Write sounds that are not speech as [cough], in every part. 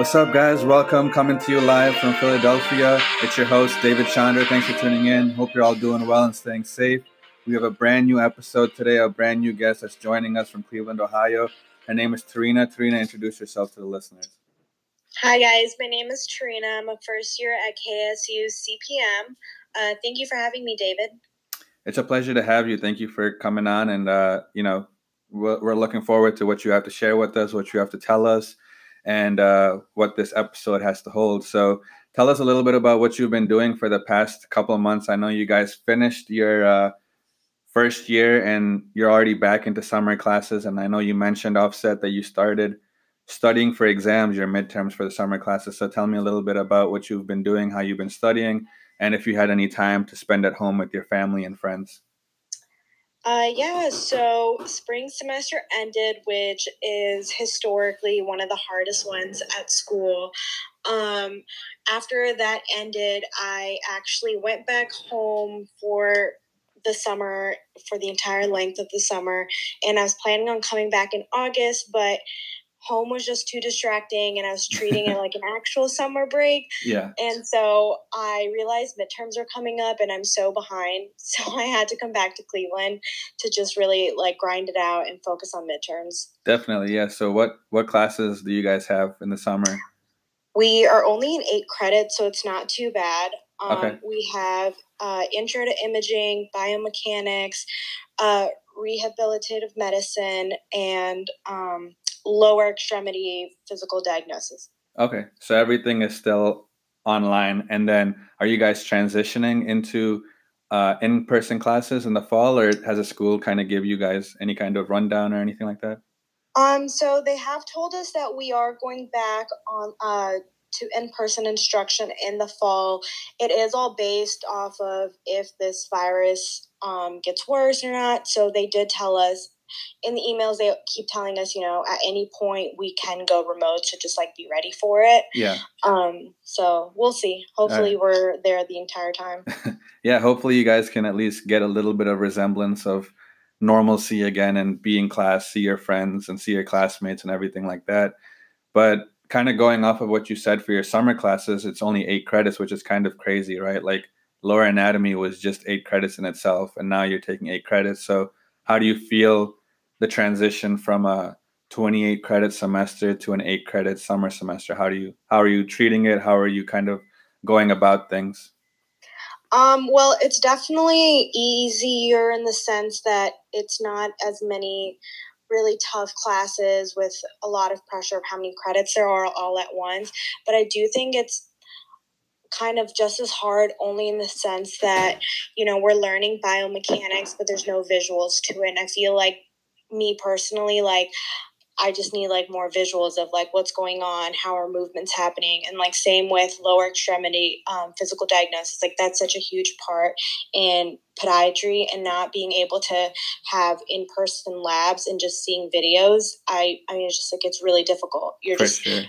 What's up, guys? Welcome. Coming to you live from Philadelphia. It's your host, David Chandra. Thanks for tuning in. Hope you're all doing well and staying safe. We have a brand new episode today, a brand new guest that's joining us from Cleveland, Ohio. Her name is Tarina. Tarina, introduce yourself to the listeners. Hi, guys. My name is Tarina. I'm a first year at KSU CPM. Uh, thank you for having me, David. It's a pleasure to have you. Thank you for coming on. And, uh, you know, we're, we're looking forward to what you have to share with us, what you have to tell us, and uh, what this episode has to hold. So, tell us a little bit about what you've been doing for the past couple of months. I know you guys finished your uh, first year and you're already back into summer classes. And I know you mentioned offset that you started studying for exams, your midterms for the summer classes. So, tell me a little bit about what you've been doing, how you've been studying, and if you had any time to spend at home with your family and friends. Uh, yeah, so spring semester ended, which is historically one of the hardest ones at school. Um, after that ended, I actually went back home for the summer, for the entire length of the summer, and I was planning on coming back in August, but home was just too distracting and I was treating it [laughs] like an actual summer break. Yeah. And so I realized midterms are coming up and I'm so behind. [laughs] So I had to come back to Cleveland to just really like grind it out and focus on midterms. Definitely. Yeah. So what what classes do you guys have in the summer? We are only in 8 credits so it's not too bad. Um, Okay. we have uh, intro to imaging, biomechanics, uh, rehabilitative medicine, and um, lower extremity physical diagnosis. Okay. So everything is still online. And then are you guys transitioning into uh, in person classes in the fall, or has a school kind of give you guys any kind of rundown or anything like that? Um, so they have told us that we are going back on uh, to in-person instruction in the fall. It is all based off of if this virus um, gets worse or not. So they did tell us in the emails. They keep telling us, you know, at any point we can go remote. So just like be ready for it. Yeah. Um, so we'll see. Hopefully we're there the entire time. [laughs] Yeah. Hopefully you guys can at least get a little bit of resemblance of normalcy again and be in class, see your friends and see your classmates and everything like that. But kind of going off of what you said for your summer classes, it's only eight credits, which is kind of crazy, right? Like lower anatomy was just eight credits in itself, and now you're taking eight credits. So, how do you feel the transition from a 28 credit semester to an eight credit summer semester? How do you how are you treating it? How are you kind of going about things? Um, well, it's definitely easier in the sense that it's not as many really tough classes with a lot of pressure of how many credits there are all at once. But I do think it's kind of just as hard only in the sense that, you know, we're learning biomechanics, but there's no visuals to it. And I feel like me personally, like I just need like more visuals of like what's going on, how are movements happening, and like same with lower extremity um, physical diagnosis. Like that's such a huge part in podiatry, and not being able to have in person labs and just seeing videos. I I mean, it's just like it's really difficult. You're For just sure.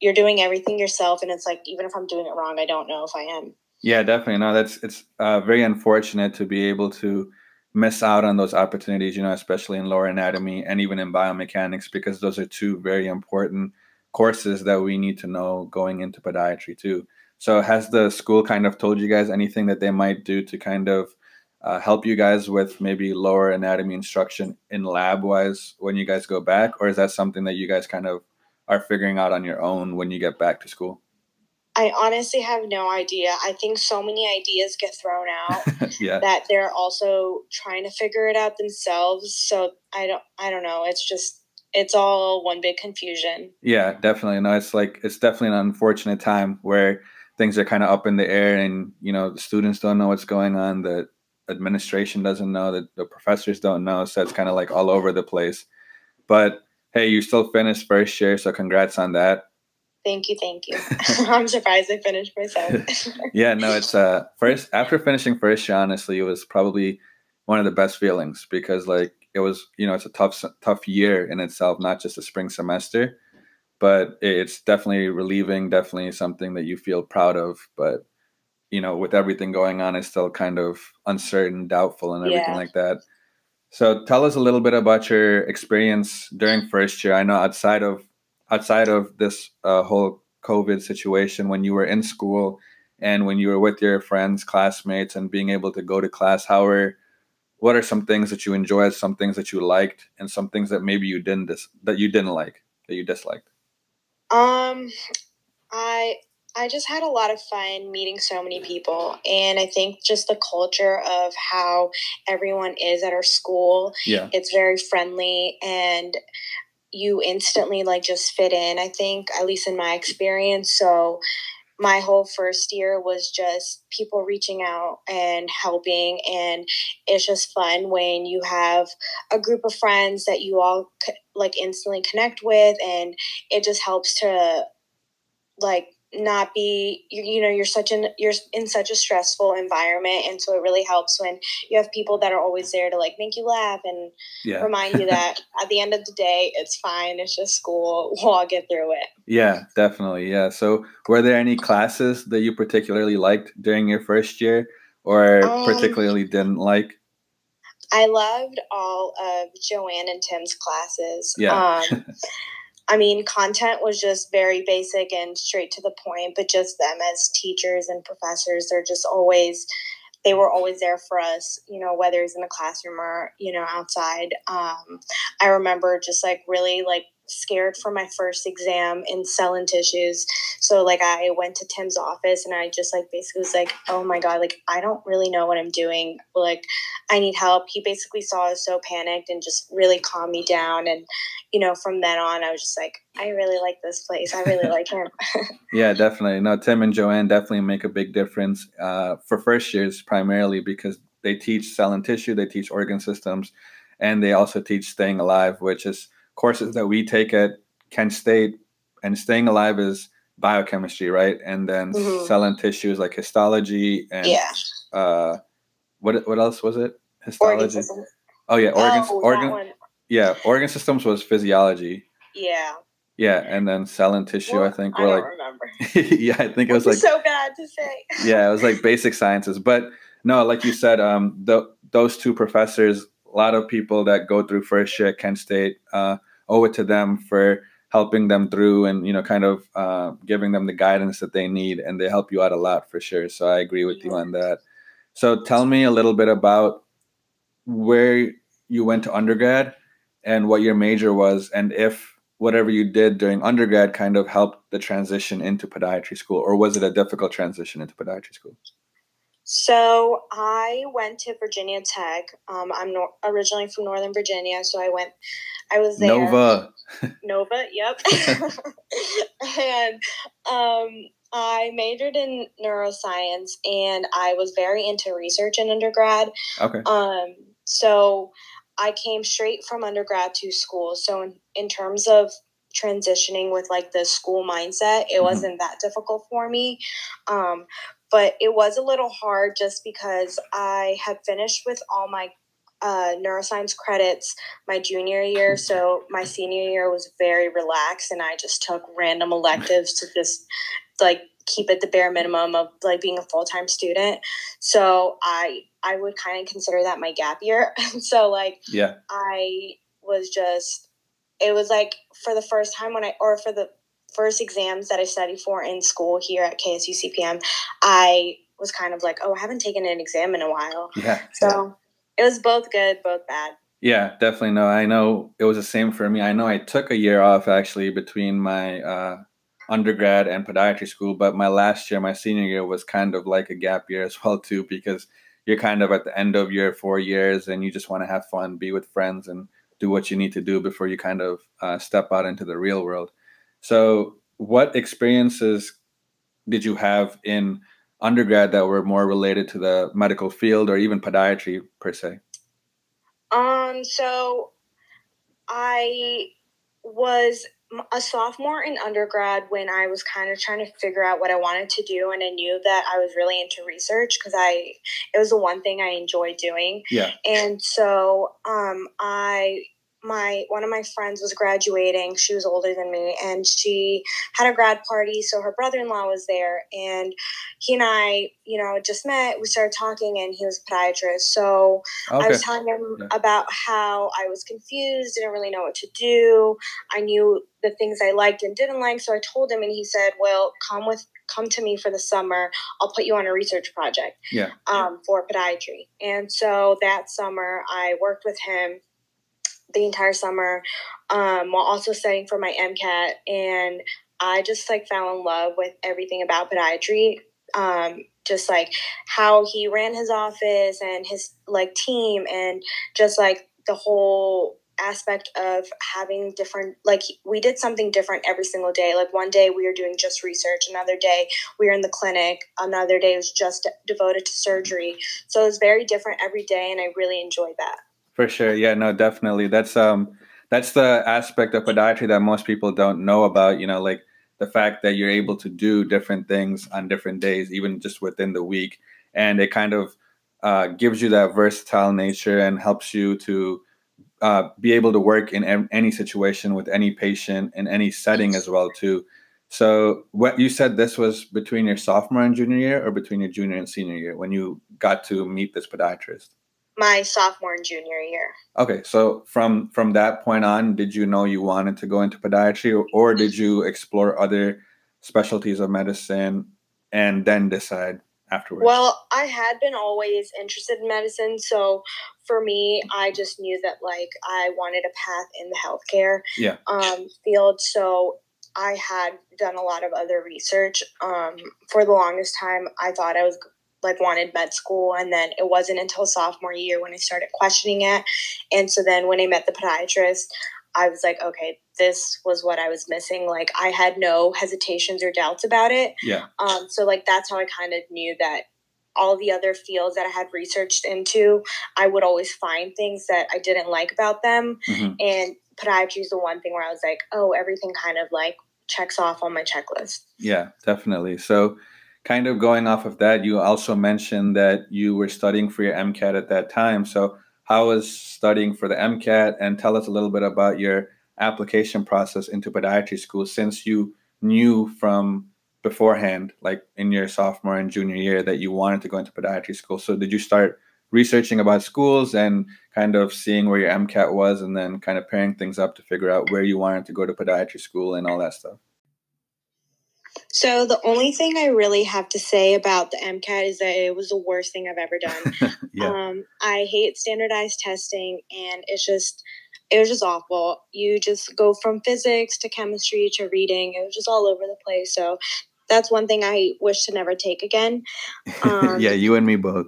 you're doing everything yourself, and it's like even if I'm doing it wrong, I don't know if I am. Yeah, definitely. No, that's it's uh, very unfortunate to be able to miss out on those opportunities, you know, especially in lower anatomy and even in biomechanics, because those are two very important courses that we need to know going into podiatry too. So, has the school kind of told you guys anything that they might do to kind of uh, help you guys with maybe lower anatomy instruction in lab wise when you guys go back, or is that something that you guys kind of are figuring out on your own when you get back to school? I honestly have no idea. I think so many ideas get thrown out. [laughs] yeah. that they're also trying to figure it out themselves. So I don't I don't know. It's just it's all one big confusion. Yeah, definitely. No, it's like it's definitely an unfortunate time where things are kind of up in the air, and you know the students don't know what's going on, the administration doesn't know, that the professors don't know, so it's kind of like all over the place. But hey, you still finished first year, so congrats on that. Thank you, thank you. [laughs] [laughs] I'm surprised I finished myself. [laughs] Yeah, no, it's uh first after finishing first year, honestly, it was probably one of the best feelings because like it was, you know, it's a tough tough year in itself, not just a spring semester, but it's definitely relieving, definitely something that you feel proud of, but you know, with everything going on, it's still kind of uncertain, doubtful, and everything Yeah. like that. So, tell us a little bit about your experience during first year. I know outside of outside of this uh, whole COVID situation when you were in school and when you were with your friends, classmates, and being able to go to class? How are what are some things that you enjoyed, some things that you liked, and some things that maybe you didn't dis- that you didn't like that you disliked? Um, I I just had a lot of fun meeting so many people. And I think just the culture of how everyone is at our school, yeah. it's very friendly and you instantly like just fit in, I think, at least in my experience. So my whole first year was just people reaching out and helping and it's just fun when you have a group of friends that you all like instantly connect with and it just helps to like not be you, you know you're such an you're in such a stressful environment. And so it really helps when you have people that are always there to like make you laugh and yeah. remind you that [laughs] at the end of the day it's fine. It's just school. We'll all get through it. Yeah definitely. Yeah. So were there any classes that you particularly liked during your first year or um, particularly didn't like? I loved all of joanne and tim's classes. Yeah. Um, [laughs] I mean, content was just very basic and straight to the point, but just them as teachers and professors, they're just always, they were always there for us, you know, whether it's in the classroom or, you know, outside. Um, I remember just like really like scared for my first exam in cell and tissues. So like I went to Tim's office and I just like basically was like, oh my God, like I don't really know what I'm doing. Like I need help. He basically saw us so panicked and just really calmed me down. And, you know, from then on I was just like, I really like this place. I really like him. [laughs] yeah, definitely. No, Tim and Joanne definitely make a big difference uh, for first years primarily because they teach cell and tissue, they teach organ systems, and they also teach staying alive, which is courses that we take at Kent State, and staying alive is biochemistry, right? And then mm-hmm. cell and tissue is like histology and yeah. Uh, what what else was it? Histology. Oh yeah, organ oh, organ. Yeah, organ systems was physiology. Yeah. Yeah, and then cell and tissue. Well, I think were I like. remember. [laughs] yeah, I think it was like so bad to say. yeah, it was like basic sciences, but no, like you said, um, the, those two professors a lot of people that go through first year at Kent State uh, owe it to them for helping them through and you know kind of uh, giving them the guidance that they need and they help you out a lot for sure. So i agree with you on that. So tell me a little bit about where you went to undergrad and what your major was and if whatever you did during undergrad kind of helped the transition into podiatry school or was it a difficult transition into podiatry school so I went to Virginia Tech. Um, I'm originally from Northern Virginia, so I went. I was there. Nova. [laughs] Nova. Yep. [laughs] and um, I majored in neuroscience, and I was very into research in undergrad. Okay. Um, so I came straight from undergrad to school. So in, in terms of transitioning with like the school mindset, it mm-hmm. wasn't that difficult for me. Um, but it was a little hard just because I had finished with all my uh, neuroscience credits my junior year. So my senior year was very relaxed, and I just took random electives to just like keep it the bare minimum of like being a full time student. So I I would kind of consider that my gap year. [laughs] so like yeah, I was just it was like for the first time when I or for the first exams that I studied for in school here at KSU CPM, I was kind of like, oh, I haven't taken an exam in a while. Yeah. So yeah. it was both good, both bad. Yeah, definitely. No, I know it was the same for me. I know I took a year off actually between my uh, undergrad and podiatry school, but my last year, my senior year, was kind of like a gap year [laughs] as well too, because you're kind of at the end of your four years and you just want to have fun, be with friends, and do what you need to do before you kind of uh, step out into the real world. So, what experiences did you have in undergrad that were more related to the medical field or even podiatry per se? Um, so I was a sophomore in undergrad when I was kind of trying to figure out what I wanted to do, and I knew that I was really into research because I it was the one thing I enjoyed doing. Yeah. And so um, I my one of my friends was graduating. She was older than me, and she had a grad party. So her brother in law was there, and he and I, you know, just met. We started talking, and he was a podiatrist. So okay. I was telling him about how I was confused, didn't really know what to do. I knew the things I liked and didn't like, so I told him, and he said, "Well, come with." Come to me for the summer. I'll put you on a research project yeah. um, for podiatry. And so that summer, I worked with him the entire summer um, while also studying for my MCAT. And I just like fell in love with everything about podiatry. Um, just like how he ran his office and his like team and just like the whole aspect of having different like we did something different every single day like one day we were doing just research another day we were in the clinic another day was just devoted to surgery so it was very different every day and i really enjoyed that for sure. Yeah, no, definitely. That's um that's the aspect of podiatry that most people don't know about, you know, like the fact that you're able to do different things on different days, even just within the week. And it kind of uh, gives you that versatile nature and helps you to uh, be able to work in any situation with any patient in any setting as well too. So what you said this was between your sophomore and junior year or between your junior and senior year when you got to meet this podiatrist? My sophomore and junior year. Okay, so from from that point on, did you know you wanted to go into podiatry, or, or did you explore other specialties of medicine and then decide afterwards? Well, I had been always interested in medicine, so for me, I just knew that like I wanted a path in the healthcare yeah. um, field. So I had done a lot of other research. Um, for the longest time, I thought I was like wanted med school and then it wasn't until sophomore year when I started questioning it. And so then when I met the podiatrist, I was like, okay, this was what I was missing. Like I had no hesitations or doubts about it. Yeah. Um, so like that's how I kind of knew that all the other fields that I had researched into, I would always find things that I didn't like about them. Mm-hmm. And podiatry is the one thing where I was like, oh, everything kind of like checks off on my checklist. Yeah, definitely. So kind of going off of that, you also mentioned that you were studying for your MCAT at that time. So, how was studying for the MCAT? And tell us a little bit about your application process into podiatry school since you knew from beforehand, like in your sophomore and junior year, that you wanted to go into podiatry school. So, did you start researching about schools and kind of seeing where your MCAT was and then kind of pairing things up to figure out where you wanted to go to podiatry school and all that stuff? So the only thing I really have to say about the MCAT is that it was the worst thing I've ever done. [laughs] yeah. um, I hate standardized testing, and it's just it was just awful. You just go from physics to chemistry to reading. It was just all over the place. So that's one thing I wish to never take again. [laughs] Um, yeah, you and me both.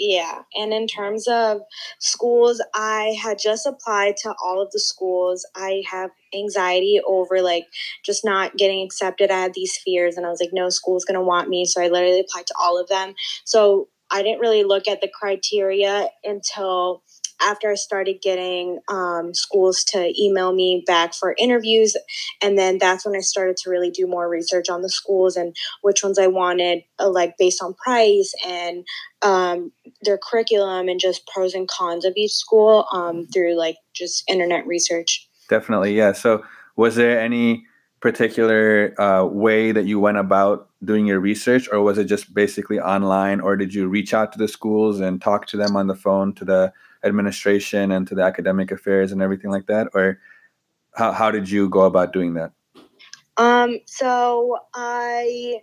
Yeah. And in terms of schools, I had just applied to all of the schools. I have anxiety over like just not getting accepted. I had these fears and I was like, no school's gonna want me. So I literally applied to all of them. So I didn't really look at the criteria until after I started getting um, schools to email me back for interviews. And then that's when I started to really do more research on the schools and which ones I wanted, uh, like based on price and um, their curriculum and just pros and cons of each school um, through like just internet research. Definitely. Yeah. So, was there any particular uh, way that you went about doing your research or was it just basically online or did you reach out to the schools and talk to them on the phone to the administration and to the academic affairs and everything like that or how, how did you go about doing that um, so i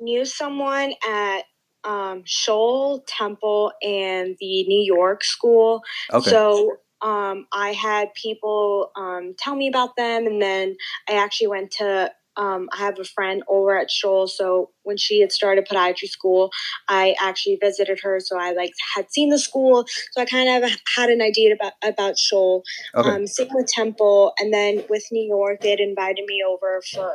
knew someone at um, Scholl, Temple, and the New York school. Okay. So um, I had people um, tell me about them, and then I actually went to um, I have a friend over at Scholl. So when she had started podiatry school, I actually visited her. So I like had seen the school. So I kind of had an idea about about Scholl. Okay. Um, same with Temple, and then with New York, they had invited me over for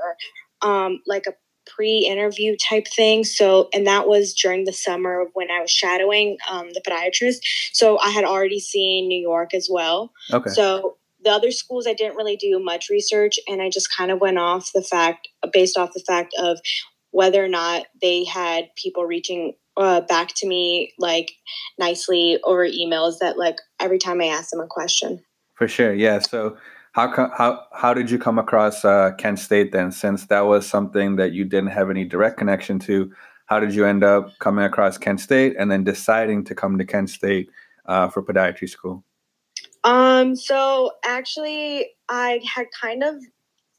um, like a pre-interview type thing. So and that was during the summer when I was shadowing um, the podiatrist. So I had already seen New York as well. Okay. So the other schools i didn't really do much research and i just kind of went off the fact based off the fact of whether or not they had people reaching uh, back to me like nicely over emails that like every time i asked them a question For sure, yeah. So how how how did you come across uh, Kent State then? Since that was something that you didn't have any direct connection to, how did you end up coming across Kent State and then deciding to come to Kent State uh, for podiatry school? Um, so actually, I had kind of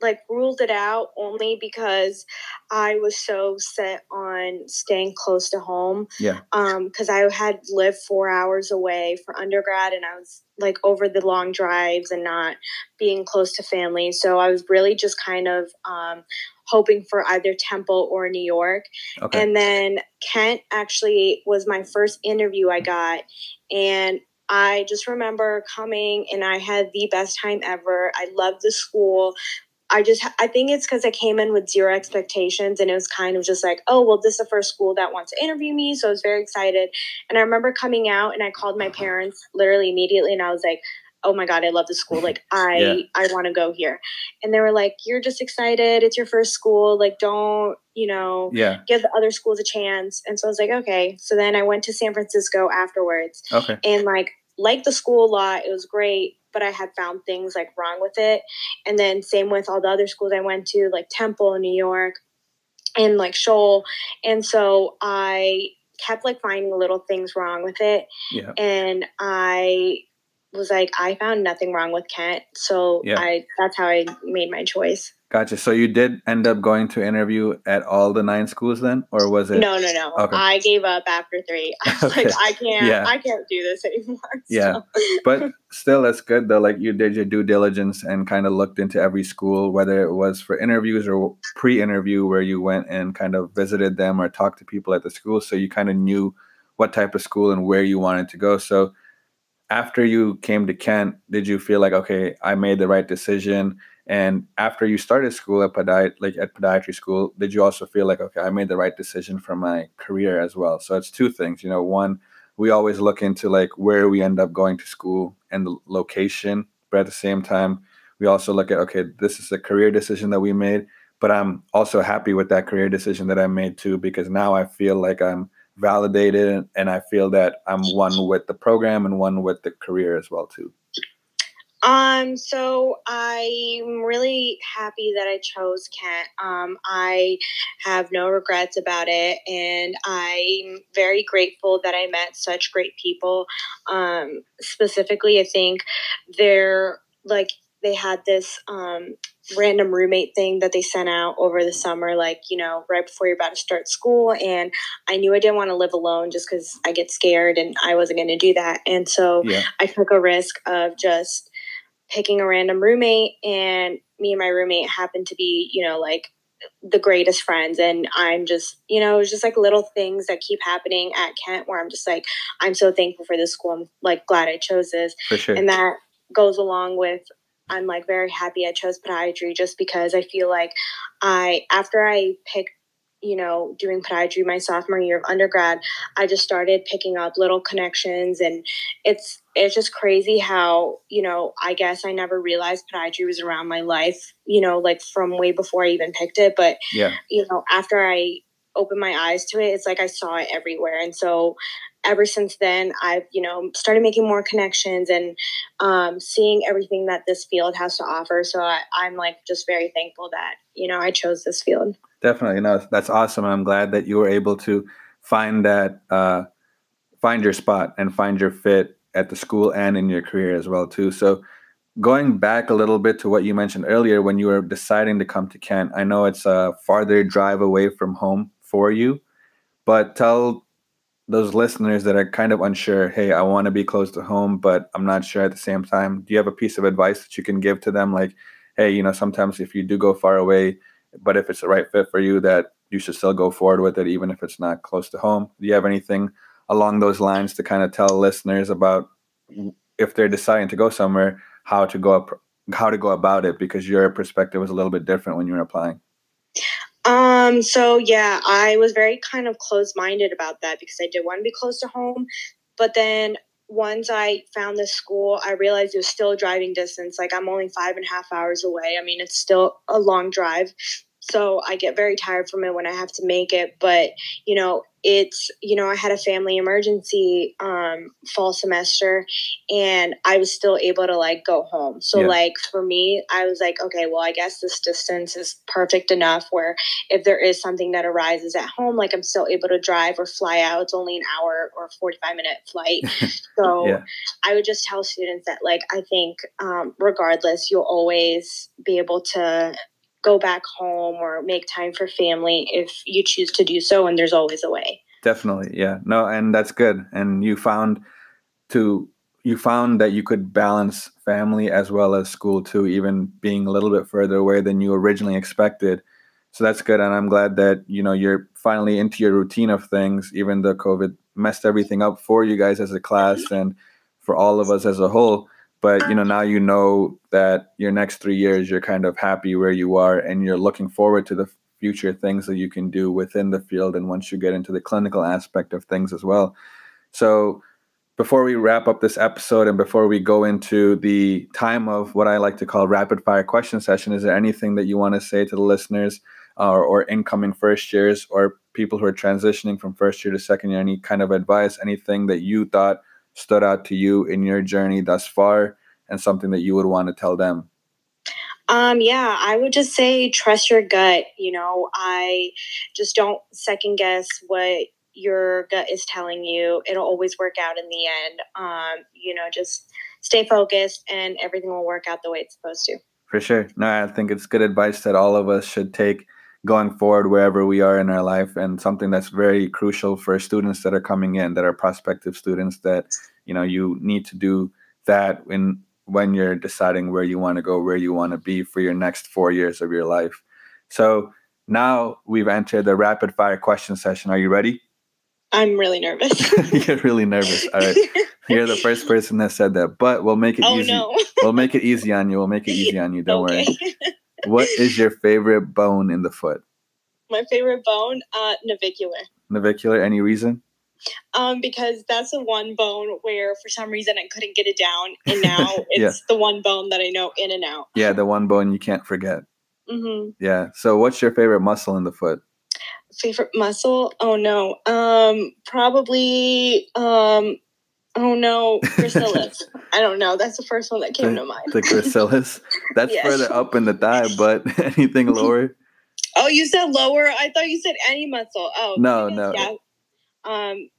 like ruled it out only because I was so set on staying close to home. Yeah. Um, because I had lived four hours away for undergrad and I was like over the long drives and not being close to family. So I was really just kind of um hoping for either Temple or New York. Okay. And then Kent actually was my first interview I got and I just remember coming and I had the best time ever. I loved the school. I just, I think it's because I came in with zero expectations and it was kind of just like, oh, well, this is the first school that wants to interview me. So I was very excited. And I remember coming out and I called my parents literally immediately and I was like, oh my God, I love the school. Like, I, [laughs] Yeah. I want to go here. And they were like, you're just excited. It's your first school. Like, don't, you know, Yeah. give the other schools a chance. And so I was like, okay. So then I went to San Francisco afterwards Okay. and like liked the school a lot. It was great, but I had found things like wrong with it. And then same with all the other schools I went to, like Temple in New York and like Scholl. And so I kept like finding little things wrong with it. Yeah. And I was like, I found nothing wrong with Kent. So Yeah. I that's how I made my choice. Gotcha. So you did end up going to interview at all the nine schools then, or was it? No, no, no. Okay. I gave up after three. [laughs] I was Okay. like, I can't Yeah. I can't do this anymore. [laughs] Yeah. So- But [laughs] still, that's good though. Like you did your due diligence and kind of looked into every school, whether it was for interviews or pre-interview, where you went and kind of visited them or talked to people at the school, so you kind of knew what type of school and where you wanted to go. So after you came to Kent, did you feel like okay, I made the right decision? And after you started school at podiat like at podiatry school, did you also feel like okay, I made the right decision for my career as well? So it's two things, you know. One, we always look into like where we end up going to school and the location, but at the same time, we also look at okay, this is a career decision that we made, but I'm also happy with that career decision that I made too because now I feel like I'm validated and, I feel that I'm one with the program and one with the career as well too. Um, so I'm really happy that I chose Kent. Um, I have no regrets about it, and I'm very grateful that I met such great people. Um, specifically, I think they're like they had this um, random roommate thing that they sent out over the summer, like you know, right before you're about to start school, and I knew I didn't want to live alone just because I get scared, and I wasn't going to do that, and so. Yeah. I took a risk of just picking a random roommate and me and my roommate happened to be, you know, like the greatest friends and I'm just, you know, it's just like little things that keep happening at Kent where I'm just like I'm so thankful for this school. I'm like glad I chose this. Sure. And that goes along with I'm like very happy I chose podiatry just because I feel like I after I picked you know, doing podiatry my sophomore year of undergrad, I just started picking up little connections and it's it's just crazy how, you know, I guess I never realized podiatry was around my life, you know, like from way before I even picked it. But, yeah. you know, after I opened my eyes to it, it's like I saw it everywhere. And so ever since then I've, you know, started making more connections and um, seeing everything that this field has to offer. So I, I'm like just very thankful that, you know, I chose this field. Definitely, no, that's awesome. I'm glad that you were able to find that, uh, find your spot and find your fit at the school and in your career as well too. So, going back a little bit to what you mentioned earlier, when you were deciding to come to Kent, I know it's a farther drive away from home for you, but tell those listeners that are kind of unsure, hey, I want to be close to home, but I'm not sure at the same time. Do you have a piece of advice that you can give to them, like, hey, you know, sometimes if you do go far away, but if it's the right fit for you, that you should still go forward with it, even if it's not close to home. Do you have anything along those lines to kind of tell listeners about if they're deciding to go somewhere, how to go up, how to go about it? Because your perspective was a little bit different when you were applying. Um, so yeah, I was very kind of closed minded about that because I did want to be close to home. But then once I found this school, I realized it was still driving distance. Like I'm only five and a half hours away. I mean, it's still a long drive. So I get very tired from it when I have to make it. But, you know, it's you know i had a family emergency um fall semester and i was still able to like go home so Yeah. like for me i was like okay well i guess this distance is perfect enough where if there is something that arises at home like i'm still able to drive or fly out it's only an hour or 45 minute flight [laughs] so Yeah. i would just tell students that like i think um, regardless you'll always be able to go back home or make time for family if you choose to do so and there's always a way Definitely, yeah. No, and that's good. And you found to you found that you could balance family as well as school too, even being a little bit further away than you originally expected. So that's good, and I'm glad that you know you're finally into your routine of things, even though COVID messed everything up for you guys as a class mm-hmm. and for all of us as a whole. But you know now you know that your next three years you're kind of happy where you are, and you're looking forward to the future things that you can do within the field and once you get into the clinical aspect of things as well. So before we wrap up this episode and before we go into the time of what I like to call rapid fire question session, is there anything that you want to say to the listeners uh, or incoming first years or people who are transitioning from first year to second year? Any kind of advice, anything that you thought stood out to you in your journey thus far and something that you would want to tell them? Um, yeah, I would just say trust your gut. You know, I just don't second guess what your gut is telling you. It'll always work out in the end. Um, you know, just stay focused and everything will work out the way it's supposed to. For sure. No, I think it's good advice that all of us should take going forward wherever we are in our life and something that's very crucial for students that are coming in that are prospective students that you know you need to do that when when you're deciding where you want to go where you want to be for your next 4 years of your life. So now we've entered the rapid fire question session. Are you ready? I'm really nervous. [laughs] You're really nervous. All right. You're the first person that said that, but we'll make it oh easy. no. We'll make it easy on you. We'll make it easy [laughs] on you. Don't worry. What is your favorite bone in the foot? My favorite bone, uh, navicular. Navicular, any reason? Um, because that's the one bone where for some reason I couldn't get it down, and now [laughs] it's Yeah. the one bone that I know in and out. Yeah, the one bone you can't forget. hmm Yeah. So what's your favorite muscle in the foot? Favorite muscle? Oh no. Um, probably. Um, oh no, gracilis. [laughs] I don't know. That's the first one that came to mind. The gracilis. That's Yes. further up in the thigh, but [laughs] anything lower? Oh, you said lower. I thought you said any muscle. Oh No, guess, no. Yeah. Um,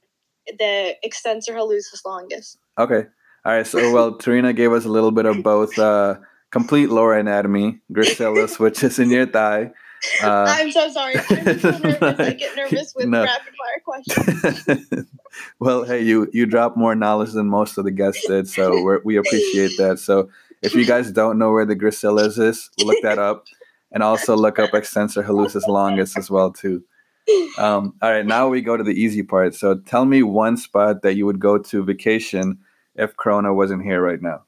the extensor hallucis longus. Okay. All right. So well, [laughs] Tarina gave us a little bit of both uh complete lower anatomy, gracilis, which is in your thigh. Uh, I'm so sorry. I'm so [laughs] nervous. I get nervous with No. rapid fire questions. [laughs] well, hey, you you drop more knowledge than most of the guests did, so we're, we appreciate that. So, if you guys don't know where the gracilis is, look that up, and also look up extensor hallucis longus as well too. Um, all right, now we go to the easy part. So, tell me one spot that you would go to vacation if Corona wasn't here right now.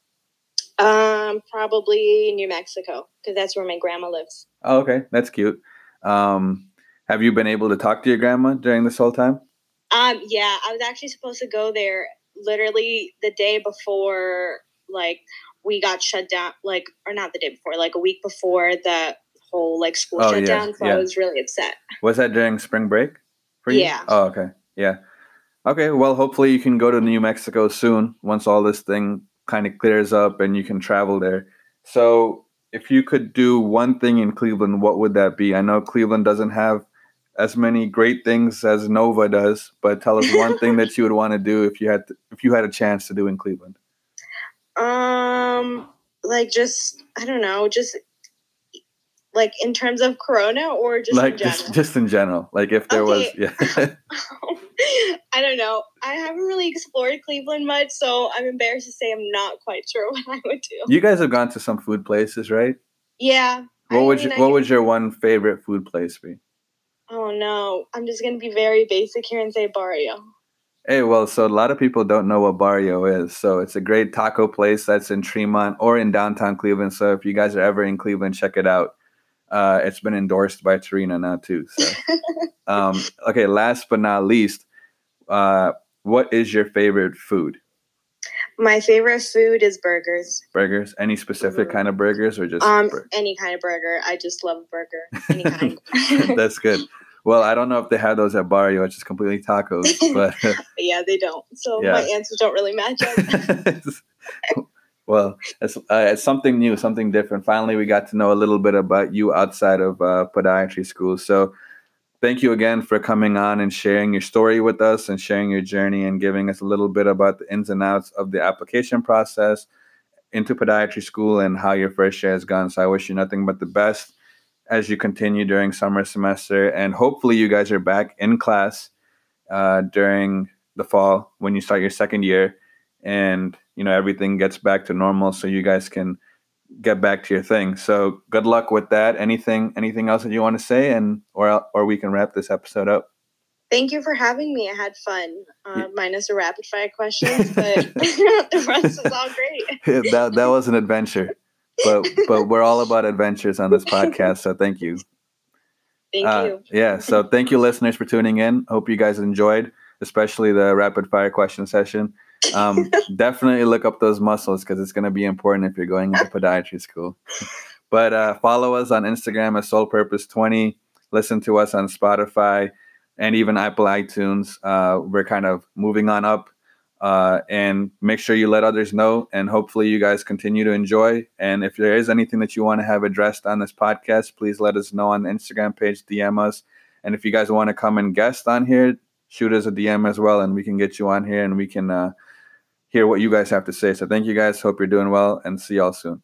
Um, probably New Mexico because that's where my grandma lives. Oh, okay, that's cute. Um, have you been able to talk to your grandma during this whole time? Um, yeah, I was actually supposed to go there literally the day before, like we got shut down, like or not the day before, like a week before the whole like school Oh, shut yeah, down. So yeah. I was really upset. Was that during spring break for you? Yeah. Oh, okay. Yeah. Okay. Well, hopefully you can go to New Mexico soon once all this thing kind of clears up and you can travel there. So, if you could do one thing in Cleveland, what would that be? I know Cleveland doesn't have as many great things as Nova does, but tell us one thing that [laughs] you would want to do if you had to, if you had a chance to do in Cleveland. Um, like just I don't know, just like in terms of Corona or just like in general. just just in general. Like if there was yeah. [laughs] I don't know. I haven't really explored Cleveland much, so I'm embarrassed to say I'm not quite sure [laughs] what I would do. you guys have gone to some food places, right? yeah. What I would mean, you, what can- would your one favorite food place be? Oh no. I'm just gonna be very basic here and say Barrio. Hey, well, so a lot of people don't know what Barrio is. So it's a great taco place that's in Tremont or in downtown Cleveland. So if you guys are ever in Cleveland, check it out. Uh, it's been endorsed by Tarina now too. So, [laughs] um, okay. Last but not least, uh, what is your favorite food? My favorite food is burgers. Burgers? Any specific Mhm. kind of burgers or just? Um, any kind of burger. I just love a burger. Any [laughs] kind. [laughs] That's good. Well, I don't know if they have those at Barrio, which is completely tacos, but yeah, they don't. So yeah. my answers don't really match up. Well, it's, uh, it's something new, something different. Finally, we got to know a little bit about you outside of uh, podiatry school. So, thank you again for coming on and sharing your story with us and sharing your journey and giving us a little bit about the ins and outs of the application process into podiatry school and how your first year has gone. So, I wish you nothing but the best as you continue during summer semester. And hopefully, you guys are back in class uh, during the fall when you start your second year and you know everything gets back to normal so you guys can get back to your thing so good luck with that anything anything else that you want to say and or or we can wrap this episode up thank you for having me i had fun uh, yeah. minus a rapid fire questions [laughs] but [laughs] the rest was all great that, that was an adventure but but we're all about adventures on this podcast. So thank you. Thank uh, you. Yeah. So thank you, listeners, for tuning in. Hope you guys enjoyed, especially the rapid fire question session. Um, [laughs] definitely look up those muscles because it's going to be important if you're going into podiatry school. but uh, follow us on Instagram at Soul Purpose 20. Listen to us on Spotify and even Apple iTunes. Uh, we're kind of moving on up uh, and make sure you let others know. And hopefully, you guys continue to enjoy. And if there is anything that you want to have addressed on this podcast, please let us know on the Instagram page, DM us. And if you guys want to come and guest on here, shoot us a DM as well, and we can get you on here and we can uh, hear what you guys have to say. So, thank you guys. Hope you're doing well, and see y'all soon.